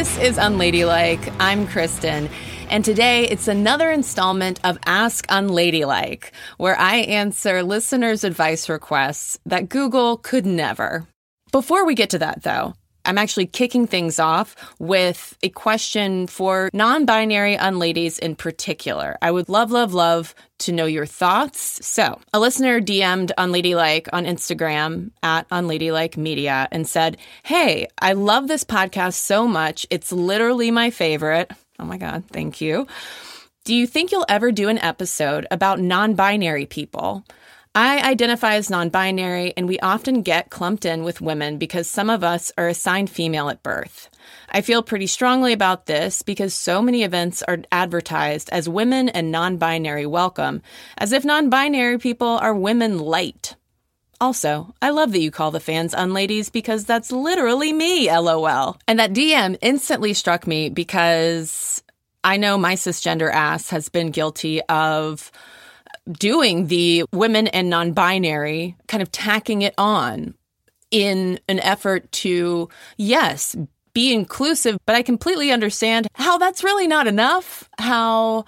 This is Unladylike. I'm Cristen. And today it's another installment of Ask Unladylike, where I answer listeners' advice requests that Google could never. Before we get to that, though, I'm actually kicking things off with a question for non binary unladies in particular. I would love, love, love to know your thoughts. So, a listener DM'd Unladylike on Instagram at Unladylike Media and said, Hey, I love this podcast so much. It's literally my favorite. Oh my God, thank you. Do you think you'll ever do an episode about non binary people? I identify as non binary, and we often get clumped in with women because some of us are assigned female at birth. I feel pretty strongly about this because so many events are advertised as women and non binary welcome, as if non binary people are women light. Also, I love that you call the fans unladies because that's literally me, lol. And that DM instantly struck me because I know my cisgender ass has been guilty of doing the women and non binary, kind of tacking it on in an effort to, yes, be inclusive, but I completely understand how that's really not enough. How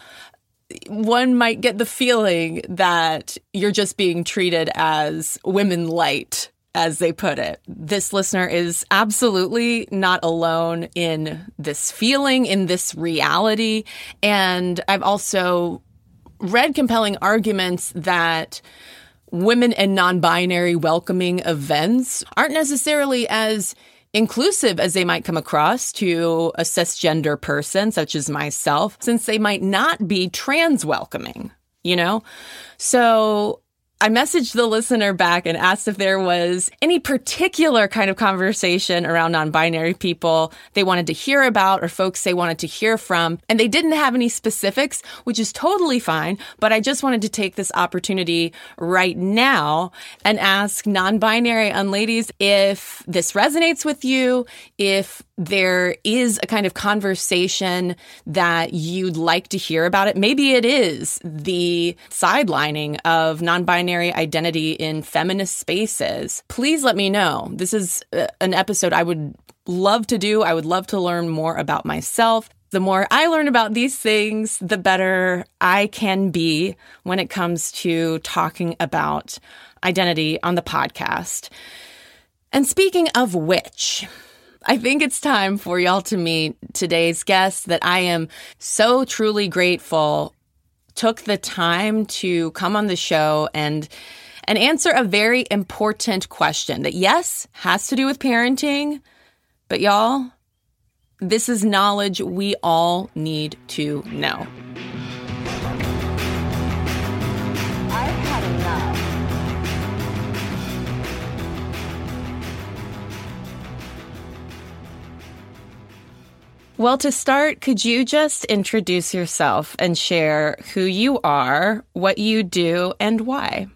one might get the feeling that you're just being treated as women light, as they put it. This listener is absolutely not alone in this feeling, in this reality. And I've also read compelling arguments that women and non binary welcoming events aren't necessarily as inclusive as they might come across to a cisgender person, such as myself, since they might not be trans welcoming, you know? So I messaged the listener back and asked if there was any particular kind of conversation around non binary people they wanted to hear about or folks they wanted to hear from. And they didn't have any specifics, which is totally fine. But I just wanted to take this opportunity right now and ask non binary unladies if this resonates with you, if there is a kind of conversation that you'd like to hear about it. Maybe it is the sidelining of non binary identity in feminist spaces. Please let me know. This is uh, an episode I would love to do. I would love to learn more about myself. The more I learn about these things, the better I can be when it comes to talking about identity on the podcast. And speaking of which, I think it's time for y'all to meet today's guest that I am so truly grateful took the time to come on the show and and answer a very important question that yes has to do with parenting but y'all this is knowledge we all need to know Well, to start, could you just introduce yourself and share who you are, what you do, and why?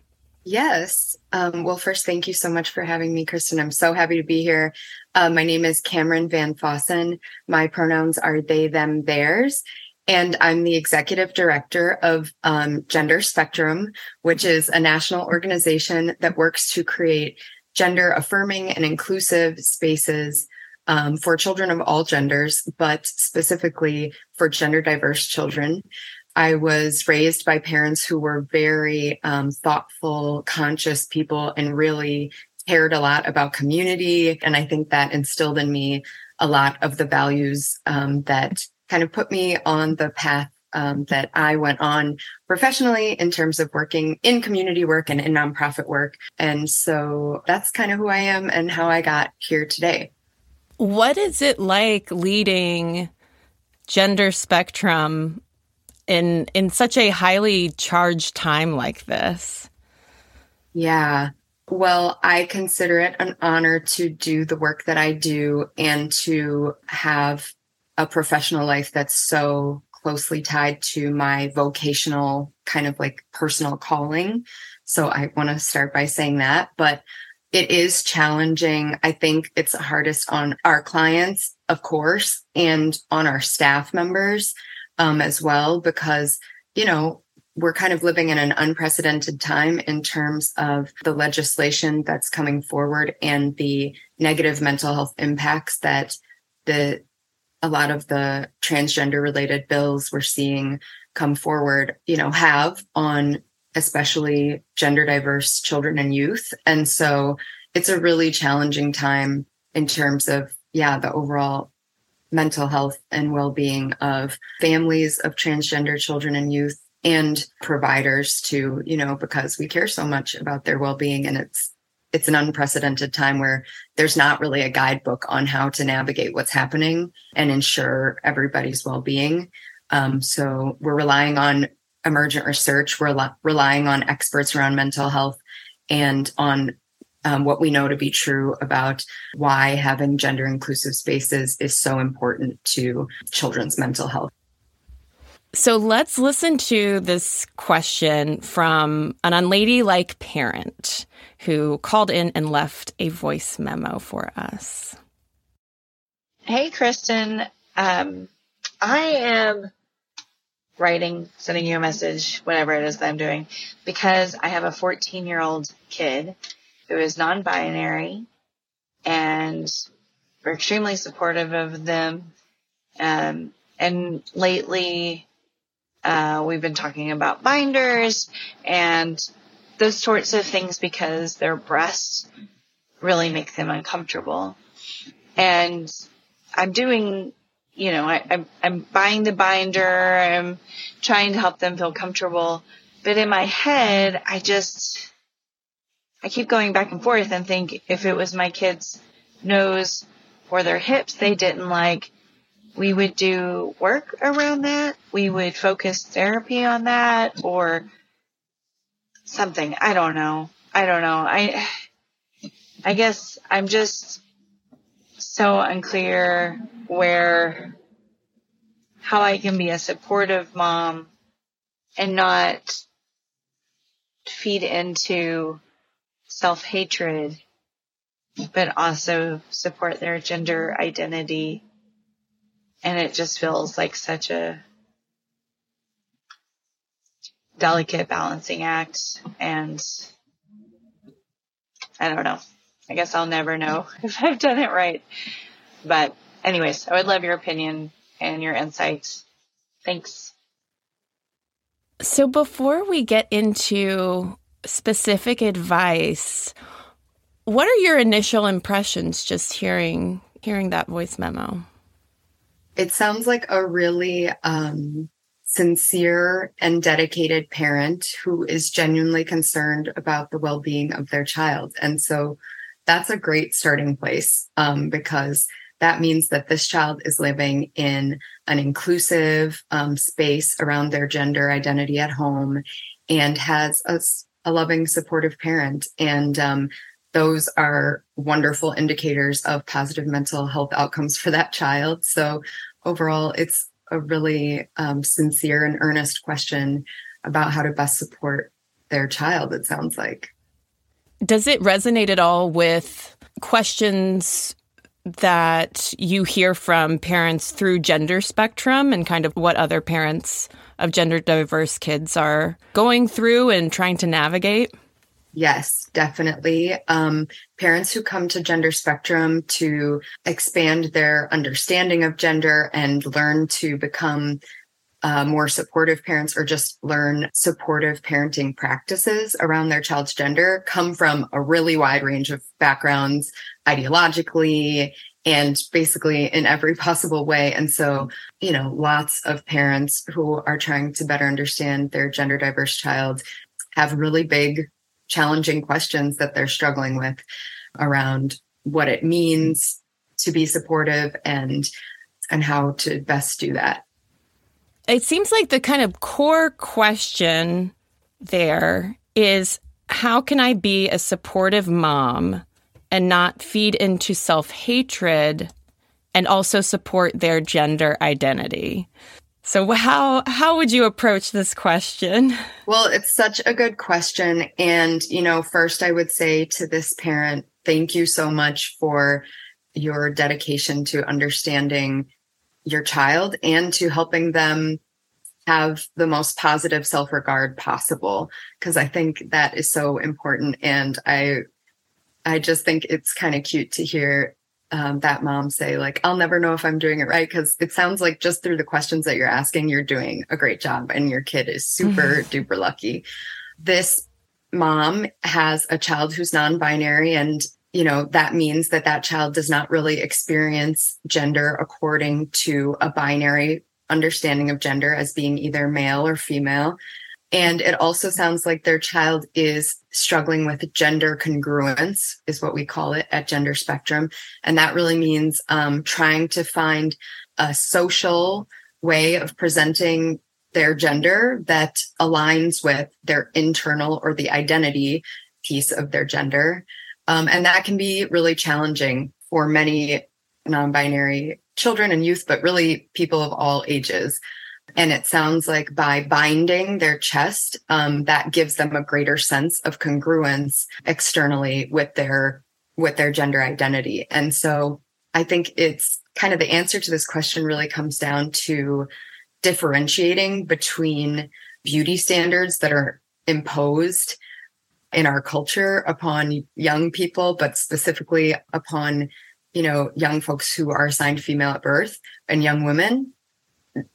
Yes. Um, well, first, thank you so much for having me, Cristen. I'm so happy to be here. Uh, my name is Cameron Van Fossen. My pronouns are they, them, theirs. And I'm the executive director of um, Gender Spectrum, which is a national organization that works to create gender affirming and inclusive spaces um, for children of all genders, but specifically for gender diverse children. I was raised by parents who were very um, thoughtful, conscious people and really cared a lot about community. And I think that instilled in me a lot of the values um, that kind of put me on the path um, that I went on professionally in terms of working in community work and in nonprofit work. And so that's kind of who I am and how I got here today. What is it like leading gender spectrum in in such a highly charged time like this? Yeah. Well, I consider it an honor to do the work that I do and to have a professional life that's so closely tied to my vocational kind of like personal calling. So I want to start by saying that. But it is challenging. I think it's hardest on our clients, of course, and on our staff members um, as well, because, you know, we're kind of living in an unprecedented time in terms of the legislation that's coming forward and the negative mental health impacts that the a lot of the transgender related bills we're seeing come forward, you know, have on especially gender diverse children and youth. And so it's a really challenging time in terms of, yeah, the overall mental health and well being of families of transgender children and youth and providers too, you know, because we care so much about their well being and it's it's an unprecedented time where there's not really a guidebook on how to navigate what's happening and ensure everybody's well-being. Um, so we're relying on emergent research. We're la- relying on experts around mental health and on um, what we know to be true about why having gender inclusive spaces is so important to children's mental health. So let's listen to this question from an unladylike parent who called in and left a voice memo for us. Hey, Cristen. Um, I am writing, sending you a message, whatever it is that I'm doing, because I have a 14 year old kid who is non binary and we're extremely supportive of them. Um, and lately, uh, we've been talking about binders and those sorts of things because their breasts really make them uncomfortable. And I'm doing, you know, I, I'm, I'm buying the binder. I'm trying to help them feel comfortable. But in my head, I just, I keep going back and forth and think if it was my kid's nose or their hips they didn't like, we would do work around that. We would focus therapy on that or something. I don't know. I don't know. I, I guess I'm just so unclear where, how I can be a supportive mom and not feed into self hatred, but also support their gender identity. And it just feels like such a delicate balancing act. And I don't know. I guess I'll never know if I've done it right. But, anyways, I would love your opinion and your insights. Thanks. So, before we get into specific advice, what are your initial impressions just hearing hearing that voice memo? It sounds like a really um, sincere and dedicated parent who is genuinely concerned about the well-being of their child, and so that's a great starting place um, because that means that this child is living in an inclusive um, space around their gender identity at home and has a a loving, supportive parent. And um, those are wonderful indicators of positive mental health outcomes for that child. So overall, it's a really um, sincere and earnest question about how to best support their child, it sounds like. Does it resonate at all with questions that you hear from parents through gender spectrum and kind of what other parents of gender diverse kids are going through and trying to navigate? Yes, definitely. Um, parents who come to Gender Spectrum to expand their understanding of gender and learn to become uh, more supportive parents or just learn supportive parenting practices around their child's gender come from a really wide range of backgrounds ideologically and basically in every possible way. And so, you know, lots of parents who are trying to better understand their gender diverse child have really big, challenging questions that they're struggling with around what it means to be supportive and and how to best do that. It seems like the kind of core question there is how can I be a supportive mom and not feed into self hatred and also support their gender identity. So how how would you approach this question? Well, it's such a good question and you know, first I would say to this parent, thank you so much for your dedication to understanding your child and to helping them have the most positive self-regard possible. Because I think that is so important and I I just think it's kind of cute to hear um, that mom say like i'll never know if i'm doing it right because it sounds like just through the questions that you're asking you're doing a great job and your kid is super duper lucky. This mom has a child who's non-binary and you know that means that that child does not really experience gender according to a binary understanding of gender as being either male or female and it also sounds like their child is struggling with gender congruence, is what we call it at Gender Spectrum. And that really means um, trying to find a social way of presenting their gender that aligns with their internal or the identity piece of their gender. Um, and that can be really challenging for many non binary children and youth, but really people of all ages. And it sounds like by binding their chest, um, that gives them a greater sense of congruence externally with their with their gender identity. And so I think it's kind of the answer to this question really comes down to differentiating between beauty standards that are imposed in our culture upon young people, but specifically upon, you know, young folks who are assigned female at birth and young women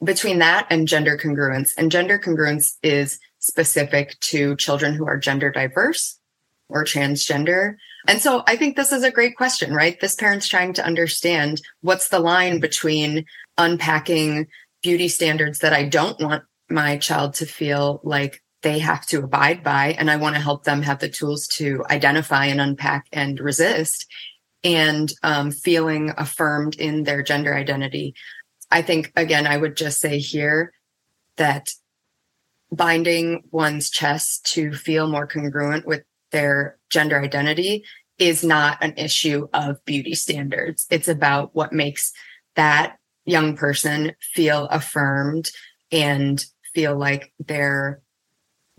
between that and gender congruence. And gender congruence is specific to children who are gender diverse or transgender. And so I think this is a great question, right? This parent's trying to understand what's the line between unpacking beauty standards that I don't want my child to feel like they have to abide by. And I want to help them have the tools to identify and unpack and resist and um, feeling affirmed in their gender identity. I think, again, I would just say here that binding one's chest to feel more congruent with their gender identity is not an issue of beauty standards. It's about what makes that young person feel affirmed and feel like they're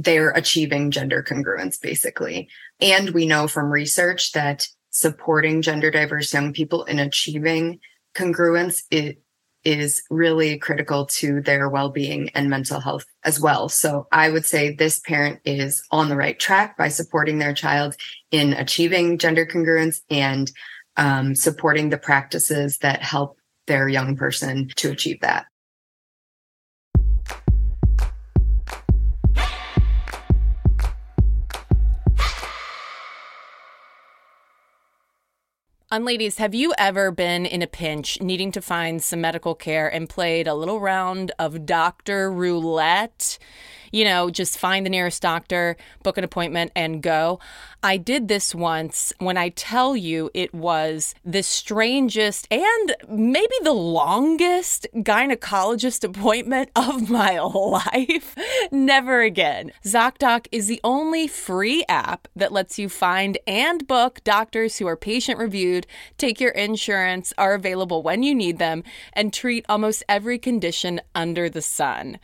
they're achieving gender congruence basically. And we know from research that supporting gender diverse young people in achieving congruence it is really critical to their well-being and mental health as well. So I would say this parent is on the right track by supporting their child in achieving gender congruence and um, supporting the practices that help their young person to achieve that. Um, Unladies, have you ever been in a pinch needing to find some medical care and played a little round of doctor roulette? You know, just find the nearest doctor, book an appointment, and go. I did this once when I tell you it was the strangest and maybe the longest gynecologist appointment of my life. Never again. ZocDoc is the only free app that lets you find and book doctors who are patient reviewed, take your insurance, are available when you need them, and treat almost every condition under the sun.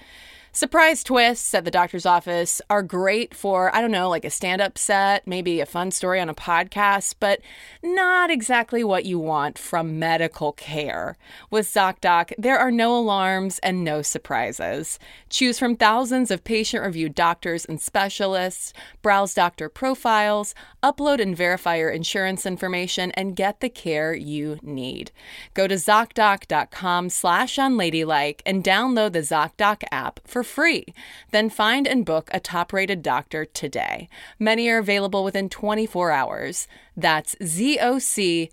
Surprise twists at the doctor's office are great for, I don't know, like a stand up set, maybe a fun story on a podcast, but not exactly what you want from medical care. With ZocDoc, there are no alarms and no surprises. Choose from thousands of patient reviewed doctors and specialists, browse doctor profiles, upload and verify your insurance information, and get the care you need. Go to ZocDoc.com slash unladylike and download the ZocDoc app for free. Then find and book a top rated doctor today. Many are available within 24 hours. That's zocdoc.com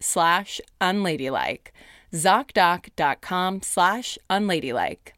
slash unladylike. ZocDoc.com slash unladylike.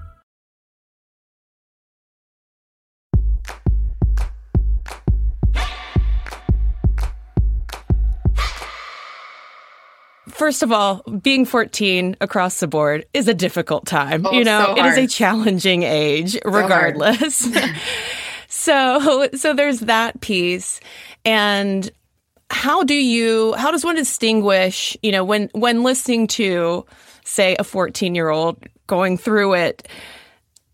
First of all, being 14 across the board is a difficult time. Oh, you know, so it is a challenging age, so regardless. so, so there's that piece. And how do you how does one distinguish, you know, when when listening to say a 14-year-old going through it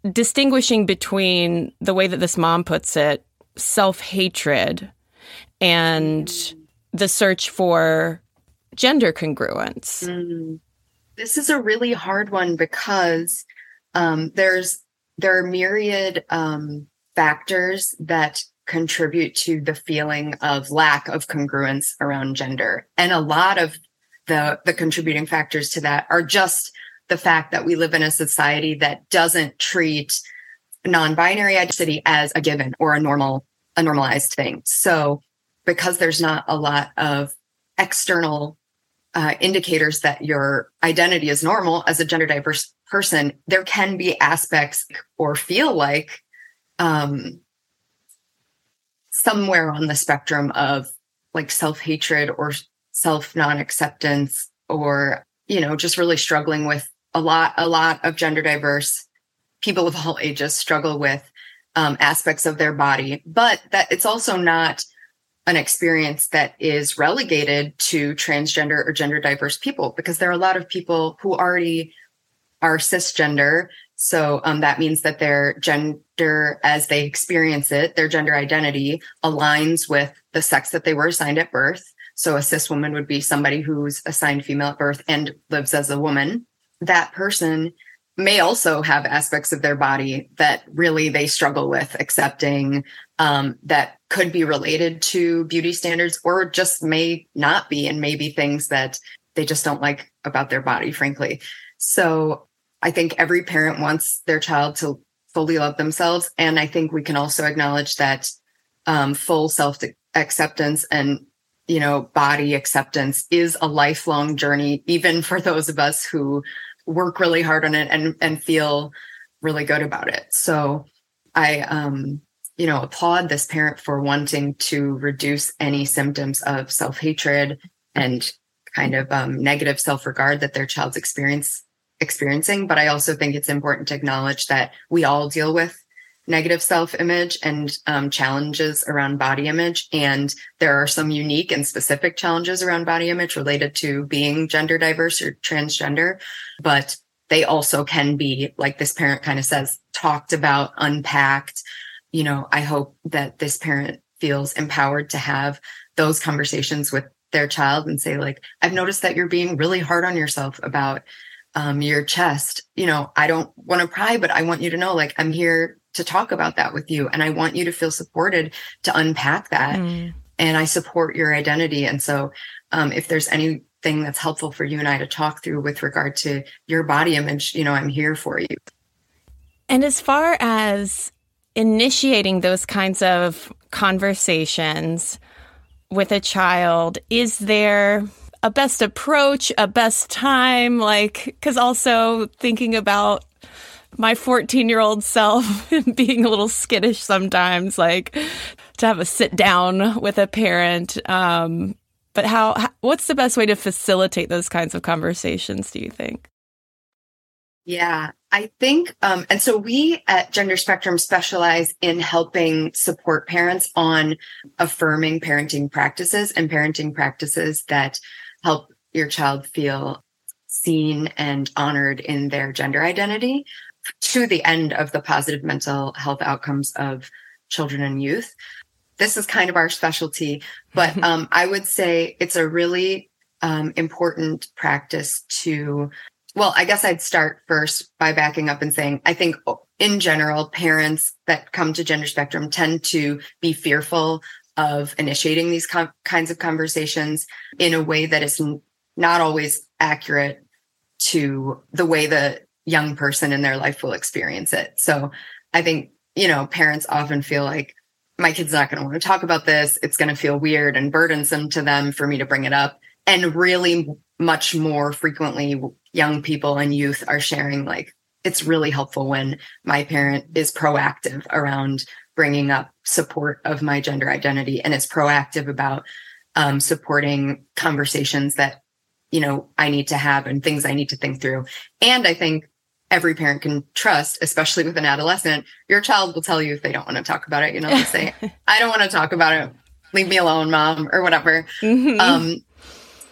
distinguishing between the way that this mom puts it, self-hatred and the search for gender congruence. Mm. This is a really hard one because um, there's there are myriad um, factors that contribute to the feeling of lack of congruence around gender, and a lot of the the contributing factors to that are just the fact that we live in a society that doesn't treat non-binary identity as a given or a normal a normalized thing. So because there's not a lot of external uh, indicators that your identity is normal as a gender diverse person, there can be aspects or feel like um, somewhere on the spectrum of like self hatred or self non acceptance or you know just really struggling with a lot a lot of gender diverse people of all ages struggle with um, aspects of their body. But that it's also not an experience that is relegated to transgender or gender diverse people because there are a lot of people who already are cisgender. So um, that means that their gender, as they experience it, their gender identity aligns with the sex that they were assigned at birth. So a cis woman would be somebody who's assigned female at birth and lives as a woman. That person may also have aspects of their body that really they struggle with accepting um, that could be related to beauty standards or just may not be and maybe things that they just don't like about their body frankly. So i think every parent wants their child to fully love themselves and i think we can also acknowledge that um, full self acceptance and you know body acceptance is a lifelong journey even for those of us who work really hard on it and and feel really good about it so i um you know, applaud this parent for wanting to reduce any symptoms of self hatred and kind of um, negative self regard that their child's experience experiencing. But I also think it's important to acknowledge that we all deal with negative self image and um, challenges around body image. And there are some unique and specific challenges around body image related to being gender diverse or transgender. But they also can be, like this parent kind of says, talked about, unpacked, you know, I hope that this parent feels empowered to have those conversations with their child and say, like, I've noticed that you're being really hard on yourself about um, your chest. You know, I don't want to pry, but I want you to know, like, I'm here to talk about that with you. And I want you to feel supported to unpack that. Mm. And I support your identity. And so, um, if there's anything that's helpful for you and I to talk through with regard to your body image, you know, I'm here for you. And as far as initiating those kinds of conversations with a child, is there a best approach, a best time? Like, because also thinking about my 14 year old self being a little skittish sometimes, like to have a sit down with a parent. Um, but how, what's the best way to facilitate those kinds of conversations, do you think? Yeah, I think, um, and so we at Gender Spectrum specialize in helping support parents on affirming parenting practices and parenting practices that help your child feel seen and honored in their gender identity to the end of the positive mental health outcomes of children and youth. This is kind of our specialty, but um, I would say it's a really um, important practice to well, I guess I'd start first by backing up and saying I think in general, parents that come to gender spectrum tend to be fearful of initiating these com- kinds of conversations in a way that is n- not always accurate to the way the young person in their life will experience it. So I think, you know, parents often feel like my kid's not going to want to talk about this. It's going to feel weird and burdensome to them for me to bring it up. And really much more frequently young people and youth are sharing like it's really helpful when my parent is proactive around bringing up support of my gender identity and is proactive about um, supporting conversations that you know i need to have and things i need to think through and i think every parent can trust especially with an adolescent your child will tell you if they don't want to talk about it you know they say i don't want to talk about it leave me alone, mom, or whatever. Mm-hmm. Um,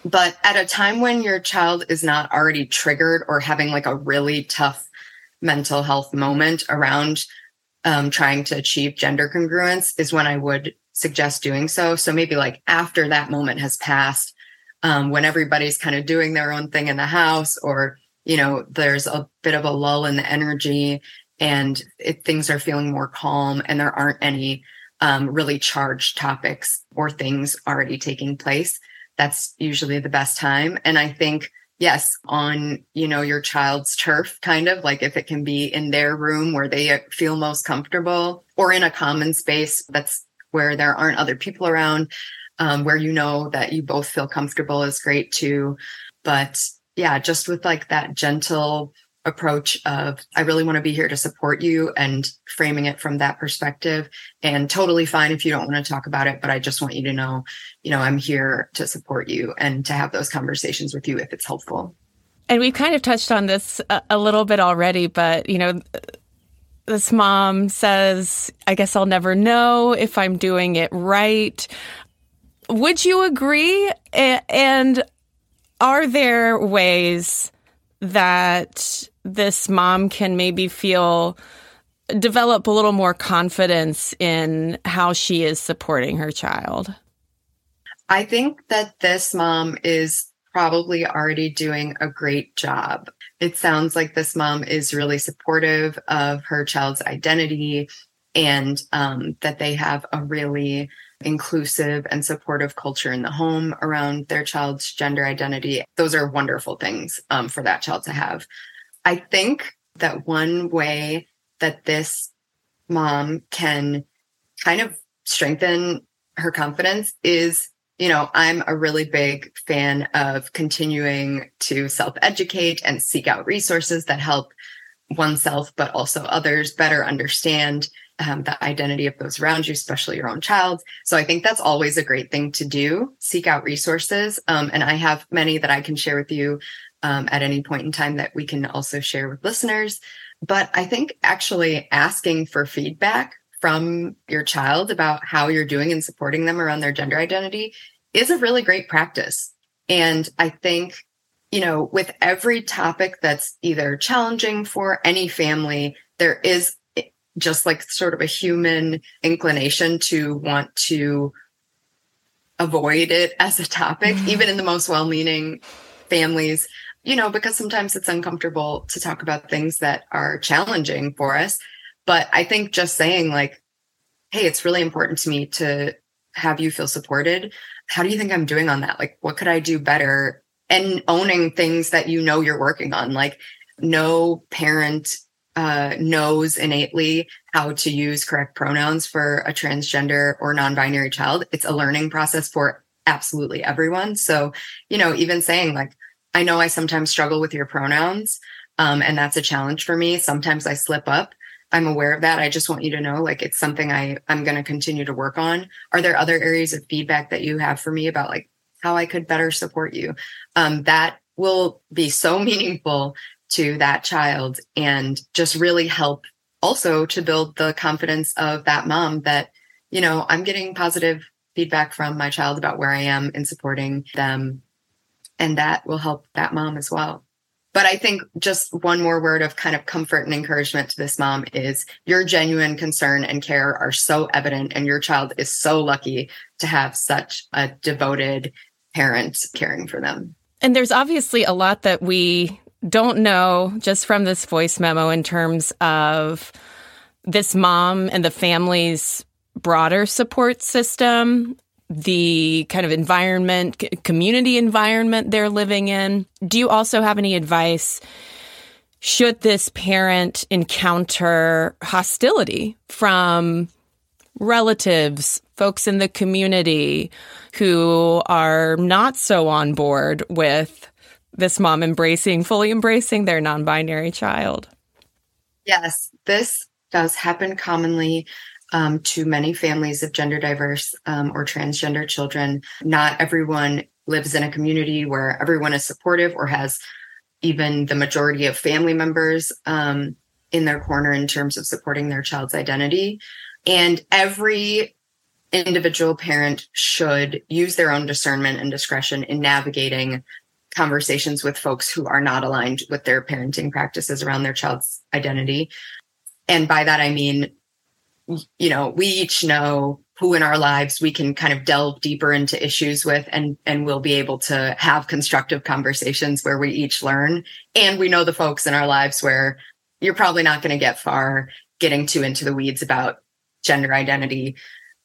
but at a time when your child is not already triggered or having like a really tough mental health moment around um, trying to achieve gender congruence is when I would suggest doing so. So maybe like after that moment has passed, um, when everybody's kind of doing their own thing in the house, or you know, there's a bit of a lull in the energy, and it, things are feeling more calm, and there aren't any um, really charged topics or things already taking place. That's usually the best time. And I think yes on you know your child's turf kind of like if it can be in their room where they feel most comfortable or in a common space that's where there aren't other people around um, where you know that you both feel comfortable is great too but yeah just with like that gentle approach of I really want to be here to support you and framing it from that perspective and totally fine if you don't want to talk about it but I just want you to know you know I'm here to support you and to have those conversations with you if it's helpful. And we've kind of touched on this a, a little bit already but you know this mom says I guess I'll never know if I'm doing it right. Would you agree and are there ways that this mom can maybe feel develop a little more confidence in how she is supporting her child? I think that this mom is probably already doing a great job. It sounds like this mom is really supportive of her child's identity and um, that they have a really inclusive and supportive culture in the home around their child's gender identity. Those are wonderful things um, for that child to have. I think that one way that this mom can kind of strengthen her confidence is you know, I'm a really big fan of continuing to self educate and seek out resources that help oneself, but also others better understand um, the identity of those around you, especially your own child. So I think that's always a great thing to do. Seek out resources. Um, and I have many that I can share with you um, at any point in time that we can also share with listeners. But I think actually asking for feedback from your child about how you're doing and supporting them around their gender identity is a really great practice. And I think, you know, with every topic that's either challenging for any family, there is just like sort of a human inclination to want to avoid it as a topic, mm-hmm. even in the most well meaning families, you know, because sometimes it's uncomfortable to talk about things that are challenging for us. But I think just saying, like, hey, it's really important to me to have you feel supported. How do you think I'm doing on that? Like, what could I do better? And owning things that you know you're working on. Like, no parent uh, knows innately how to use correct pronouns for a transgender or non-binary child. It's a learning process for absolutely everyone. So, you know, even saying like, I know I sometimes struggle with your pronouns, um, and that's a challenge for me. Sometimes I slip up. I'm aware of that. I just want you to know, like, it's something I I'm going to continue to work on. Are there other areas of feedback that you have for me about like how I could better support you? Um, that will be so meaningful to that child and just really help also to build the confidence of that mom that, you know, I'm getting positive feedback from my child about where I am in supporting them. And that will help that mom as well. But I think just one more word of kind of comfort and encouragement to this mom is your genuine concern and care are so evident, and your child is so lucky to have such a devoted parent caring for them. And there's obviously a lot that we don't know just from this voice memo in terms of this mom and the family's broader support system, the kind of environment, community environment they're living in. Do you also have any advice? Should this parent encounter hostility from relatives, folks in the community who are not so on board with this mom embracing, fully embracing their non binary child. Yes, this does happen commonly um, to many families of gender diverse um, or transgender children. Not everyone lives in a community where everyone is supportive or has even the majority of family members um, in their corner in terms of supporting their child's identity. And every individual parent should use their own discernment and discretion in navigating conversations with folks who are not aligned with their parenting practices around their child's identity. And by that, I mean, you know, we each know who in our lives we can kind of delve deeper into issues with and and we'll be able to have constructive conversations where we each learn and we know the folks in our lives where you're probably not going to get far getting too into the weeds about gender identity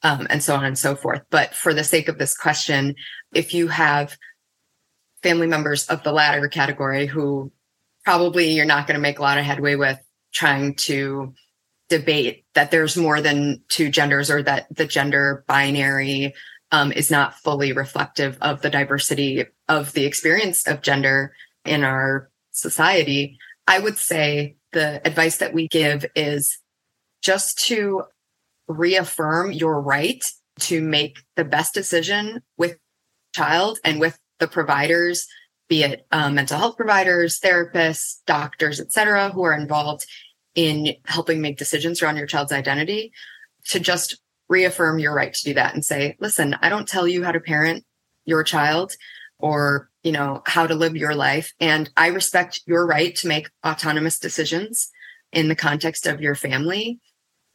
um, and so on and so forth but for the sake of this question if you have family members of the latter category who probably you're not going to make a lot of headway with trying to debate that there's more than two genders or that the gender binary um, is not fully reflective of the diversity of the experience of gender in our society. I would say the advice that we give is just to reaffirm your right to make the best decision with child and with the providers be it um, mental health providers therapists doctors etc who are involved in helping make decisions around your child's identity to just reaffirm your right to do that and say, listen, I don't tell you how to parent your child or, you know, how to live your life. And I respect your right to make autonomous decisions in the context of your family.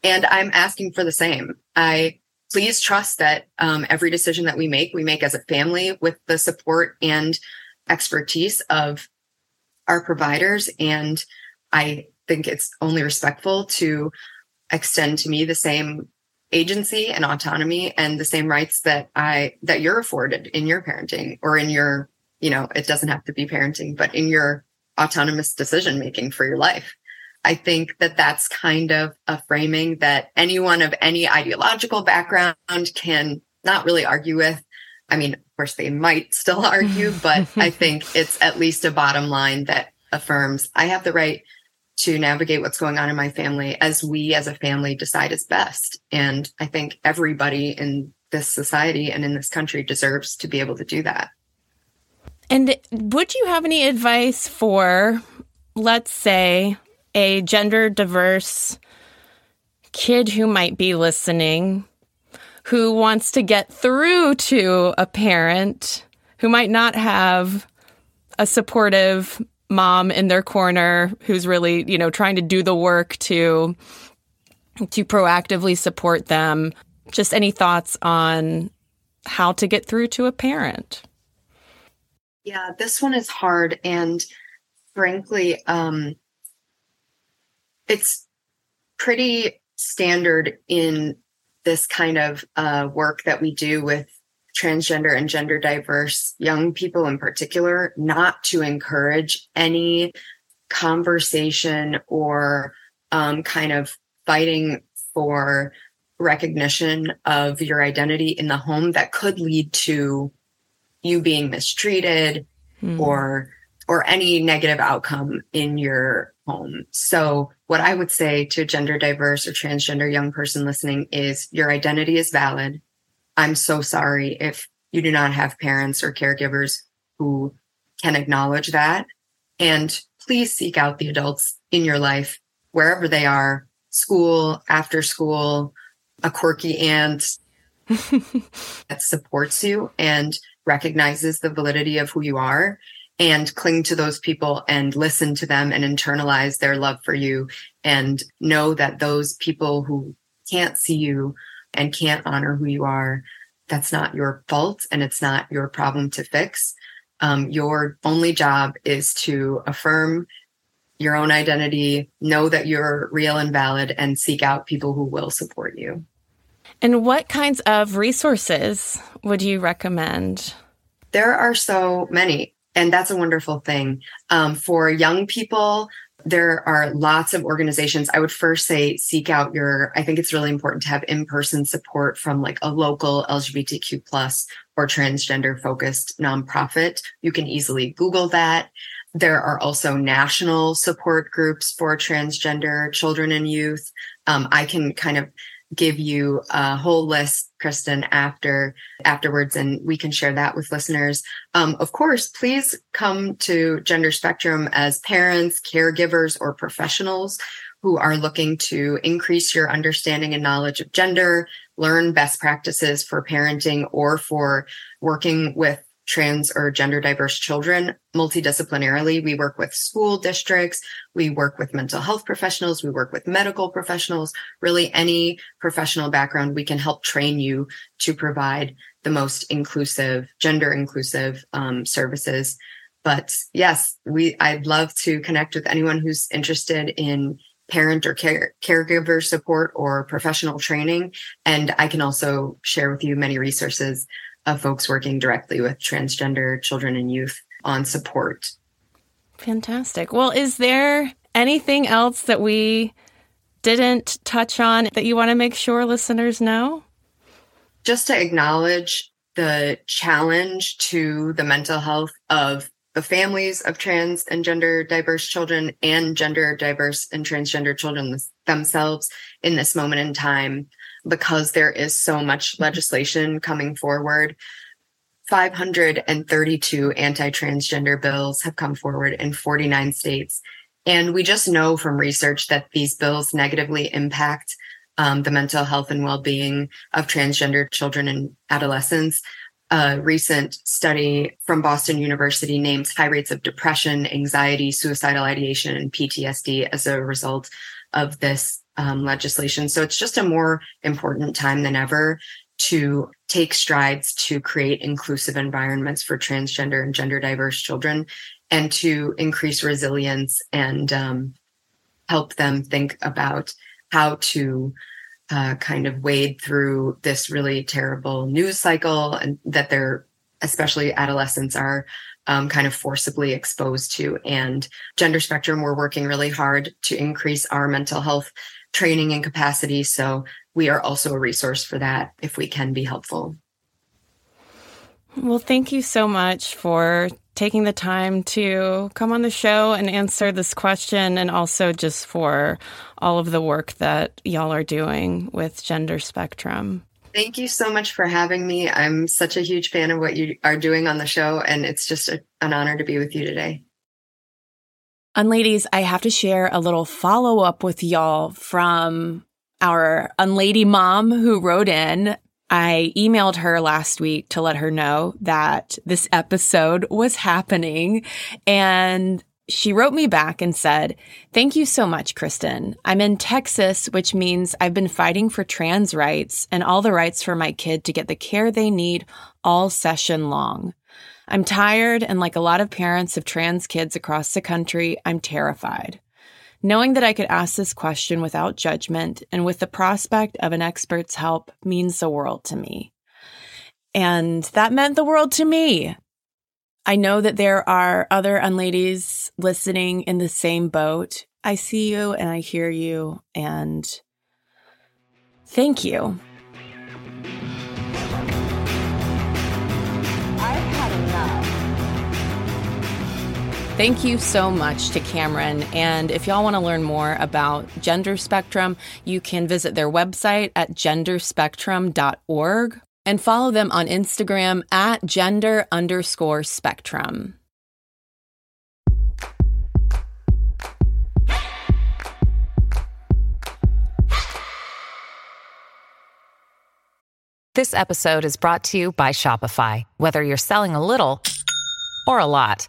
And I'm asking for the same. I please trust that um, every decision that we make, we make as a family with the support and expertise of our providers. And I think it's only respectful to extend to me the same agency and autonomy and the same rights that I that you're afforded in your parenting or in your, you know, it doesn't have to be parenting, but in your autonomous decision making for your life. I think that that's kind of a framing that anyone of any ideological background can not really argue with. I mean, of course, they might still argue, but I think it's at least a bottom line that affirms I have the right to navigate what's going on in my family as we as a family decide is best. And I think everybody in this society and in this country deserves to be able to do that. And would you have any advice for, let's say, a gender diverse kid who might be listening, who wants to get through to a parent who might not have a supportive mom in their corner who's really, you know, trying to do the work to to proactively support them. Just any thoughts on how to get through to a parent? Yeah, this one is hard and frankly um it's pretty standard in this kind of uh, work that we do with transgender and gender diverse young people in particular, not to encourage any conversation or um, kind of fighting for recognition of your identity in the home that could lead to you being mistreated hmm. or or any negative outcome in your home. So what I would say to a gender diverse or transgender young person listening is your identity is valid. I'm so sorry if you do not have parents or caregivers who can acknowledge that. And please seek out the adults in your life, wherever they are school, after school, a quirky aunt that supports you and recognizes the validity of who you are and cling to those people and listen to them and internalize their love for you and know that those people who can't see you and can't honor who you are, that's not your fault and it's not your problem to fix. Um, your only job is to affirm your own identity, know that you're real and valid, and seek out people who will support you. And what kinds of resources would you recommend? There are so many, and that's a wonderful thing. Um, for young people, there are lots of organizations. I would first say seek out your, I think it's really important to have in-person support from like a local LGBTQ plus or transgender focused nonprofit. You can easily Google that. There are also national support groups for transgender children and youth. Um, I can kind of give you a whole list, Cristen, after afterwards, and we can share that with listeners. Um, of course, please come to Gender Spectrum as parents, caregivers, or professionals who are looking to increase your understanding and knowledge of gender, learn best practices for parenting or for working with trans or gender diverse children multidisciplinarily. We work with school districts, we work with mental health professionals, we work with medical professionals, really any professional background, we can help train you to provide the most inclusive, gender inclusive um, services. But yes, we I'd love to connect with anyone who's interested in parent or care, caregiver support or professional training. And I can also share with you many resources of folks working directly with transgender children and youth on support. Fantastic. Well, is there anything else that we didn't touch on that you want to make sure listeners know? Just to acknowledge the challenge to the mental health of the families of trans and gender diverse children and gender diverse and transgender children themselves in this moment in time because there is so much legislation coming forward. 532 anti transgender bills have come forward in 49 states. And we just know from research that these bills negatively impact um, the mental health and well being of transgender children and adolescents. A recent study from Boston University names high rates of depression, anxiety, suicidal ideation, and PTSD as a result of this um, legislation. So it's just a more important time than ever to take strides to create inclusive environments for transgender and gender diverse children and to increase resilience and um, help them think about how to uh, kind of wade through this really terrible news cycle and that they're especially adolescents are um, kind of forcibly exposed to and gender spectrum we're working really hard to increase our mental health training and capacity. So we are also a resource for that if we can be helpful. Well, thank you so much for taking the time to come on the show and answer this question, and also just for all of the work that y'all are doing with Gender Spectrum. Thank you so much for having me. I'm such a huge fan of what you are doing on the show, and it's just a, an honor to be with you today. Unladies, I have to share a little follow up with y'all from our Unlady mom who wrote in. I emailed her last week to let her know that this episode was happening. And she wrote me back and said, Thank you so much, Cristen. I'm in Texas, which means I've been fighting for trans rights and all the rights for my kid to get the care they need all session long. I'm tired, and like a lot of parents of trans kids across the country, I'm terrified. Knowing that I could ask this question without judgment and with the prospect of an expert's help means the world to me. And that meant the world to me. I know that there are other unladies listening in the same boat. I see you and I hear you, and thank you. Thank you so much to Cameron. And if y'all want to learn more about Gender Spectrum, you can visit their website at genderspectrum.org and follow them on Instagram at gender underscore spectrum. This episode is brought to you by Shopify. Whether you're selling a little or a lot,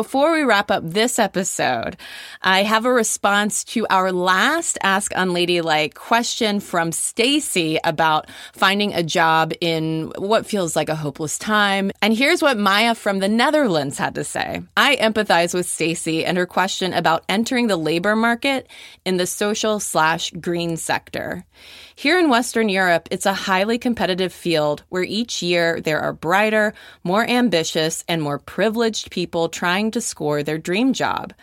Before we wrap up this episode, I have a response to our last Ask Unladylike question from Stacy about finding a job in what feels like a hopeless time. And here's what Maya from the Netherlands had to say. I empathize with Stacy and her question about entering the labor market in the social slash green sector. Here in Western Europe, it's a highly competitive field where each year there are brighter, more ambitious, and more privileged people trying to score their dream job.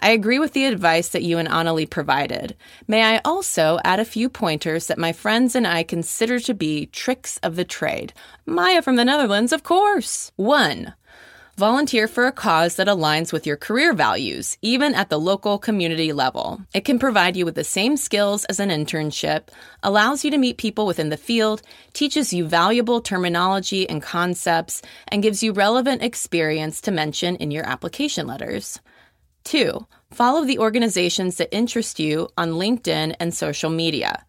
I agree with the advice that you and Annalie provided. May I also add a few pointers that my friends and I consider to be tricks of the trade? Maya from the Netherlands, of course. One, Volunteer for a cause that aligns with your career values, even at the local community level. It can provide you with the same skills as an internship, allows you to meet people within the field, teaches you valuable terminology and concepts, and gives you relevant experience to mention in your application letters. Two, follow the organizations that interest you on LinkedIn and social media.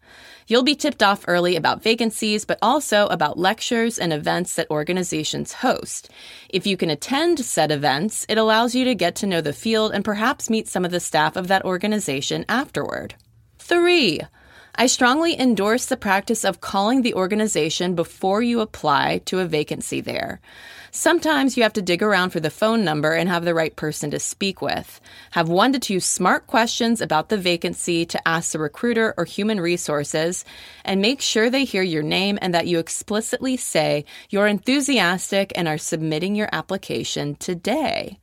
You'll be tipped off early about vacancies, but also about lectures and events that organizations host. If you can attend said events, it allows you to get to know the field and perhaps meet some of the staff of that organization afterward. Three, I strongly endorse the practice of calling the organization before you apply to a vacancy there. Sometimes you have to dig around for the phone number and have the right person to speak with. Have one to two smart questions about the vacancy to ask the recruiter or human resources, and make sure they hear your name and that you explicitly say you're enthusiastic and are submitting your application today.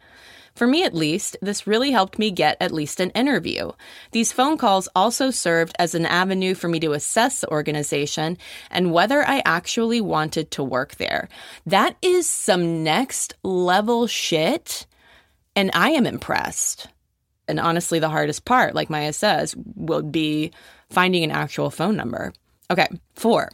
For me, at least, this really helped me get at least an interview. These phone calls also served as an avenue for me to assess the organization and whether I actually wanted to work there. That is some next level shit, and I am impressed. And honestly, the hardest part, like Maya says, will be finding an actual phone number. Okay, four.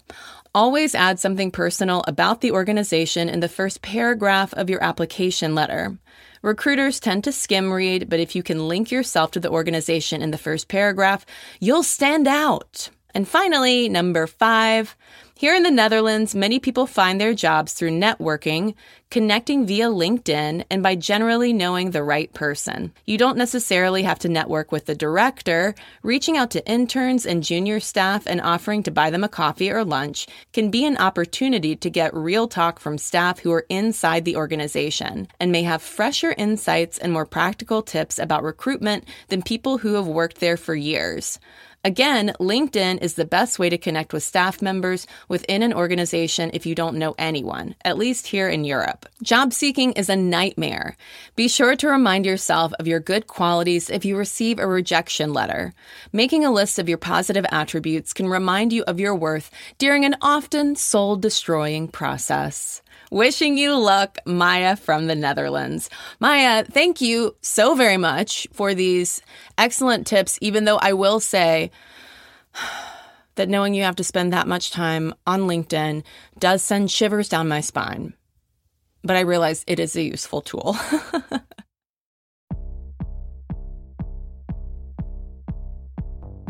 Always add something personal about the organization in the first paragraph of your application letter. Recruiters tend to skim read, but if you can link yourself to the organization in the first paragraph, you'll stand out. And finally, number five, here in the Netherlands, many people find their jobs through networking, connecting via LinkedIn, and by generally knowing the right person. You don't necessarily have to network with the director. Reaching out to interns and junior staff and offering to buy them a coffee or lunch can be an opportunity to get real talk from staff who are inside the organization and may have fresher insights and more practical tips about recruitment than people who have worked there for years. Again, LinkedIn is the best way to connect with staff members within an organization if you don't know anyone, at least here in Europe. Job seeking is a nightmare. Be sure to remind yourself of your good qualities if you receive a rejection letter. Making a list of your positive attributes can remind you of your worth during an often soul destroying process. Wishing you luck, Maya from the Netherlands. Maya, thank you so very much for these excellent tips, even though I will say that knowing you have to spend that much time on LinkedIn does send shivers down my spine. But I realize it is a useful tool.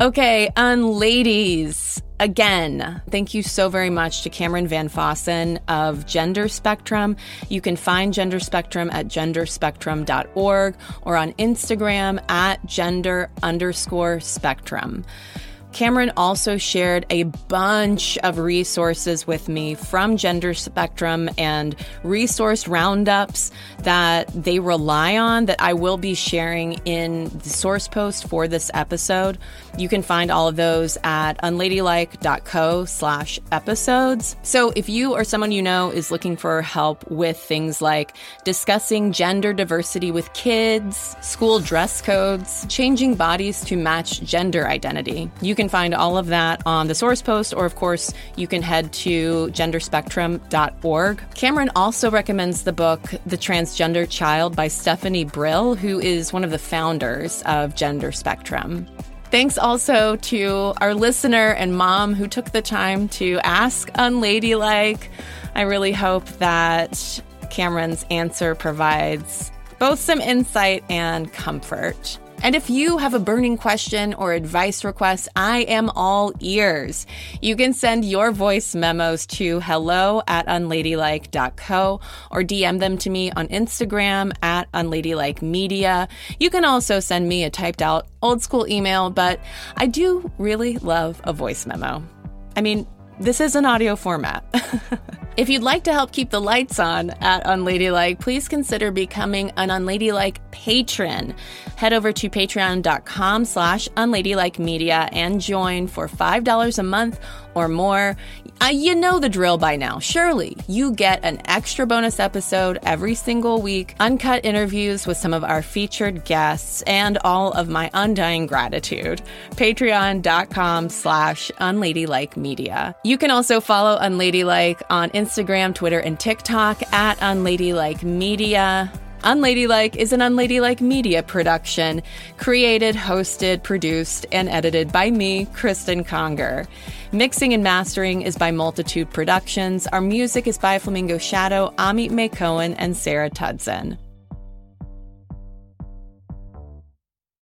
okay, unladies, Again, thank you so very much to Cameron Van Fossen of Gender Spectrum. You can find Gender Spectrum at genderspectrum.org or on Instagram at gender underscore spectrum. Cameron also shared a bunch of resources with me from Gender Spectrum and resource roundups that they rely on that I will be sharing in the source post for this episode. You can find all of those at unladylike.co slash episodes. So if you or someone you know is looking for help with things like discussing gender diversity with kids, school dress codes, changing bodies to match gender identity, you can find all of that on the source post, or of course, you can head to genderspectrum.org. Cameron also recommends the book The Transgender Child by Stephanie Brill, who is one of the founders of Gender Spectrum. Thanks also to our listener and mom who took the time to ask unladylike. I really hope that Cameron's answer provides both some insight and comfort. And if you have a burning question or advice request, I am all ears. You can send your voice memos to hello at unladylike.co or DM them to me on Instagram at unladylikemedia. You can also send me a typed out old school email, but I do really love a voice memo. I mean, this is an audio format. If you'd like to help keep the lights on at Unladylike, please consider becoming an Unladylike patron. Head over to patreon.com slash unladylikemedia and join for $5 a month or more. Uh, you know the drill by now. Surely you get an extra bonus episode every single week, uncut interviews with some of our featured guests, and all of my undying gratitude. Patreon.com slash unladylike media. You can also follow Unladylike on Instagram, Twitter, and TikTok at unladylike media. Unladylike is an Unladylike media production, created, hosted, produced, and edited by me, Cristen Conger. Mixing and mastering is by Multitude Productions. Our music is by Flamingo Shadow, Amit May Cohen, and Sarah Tudzin.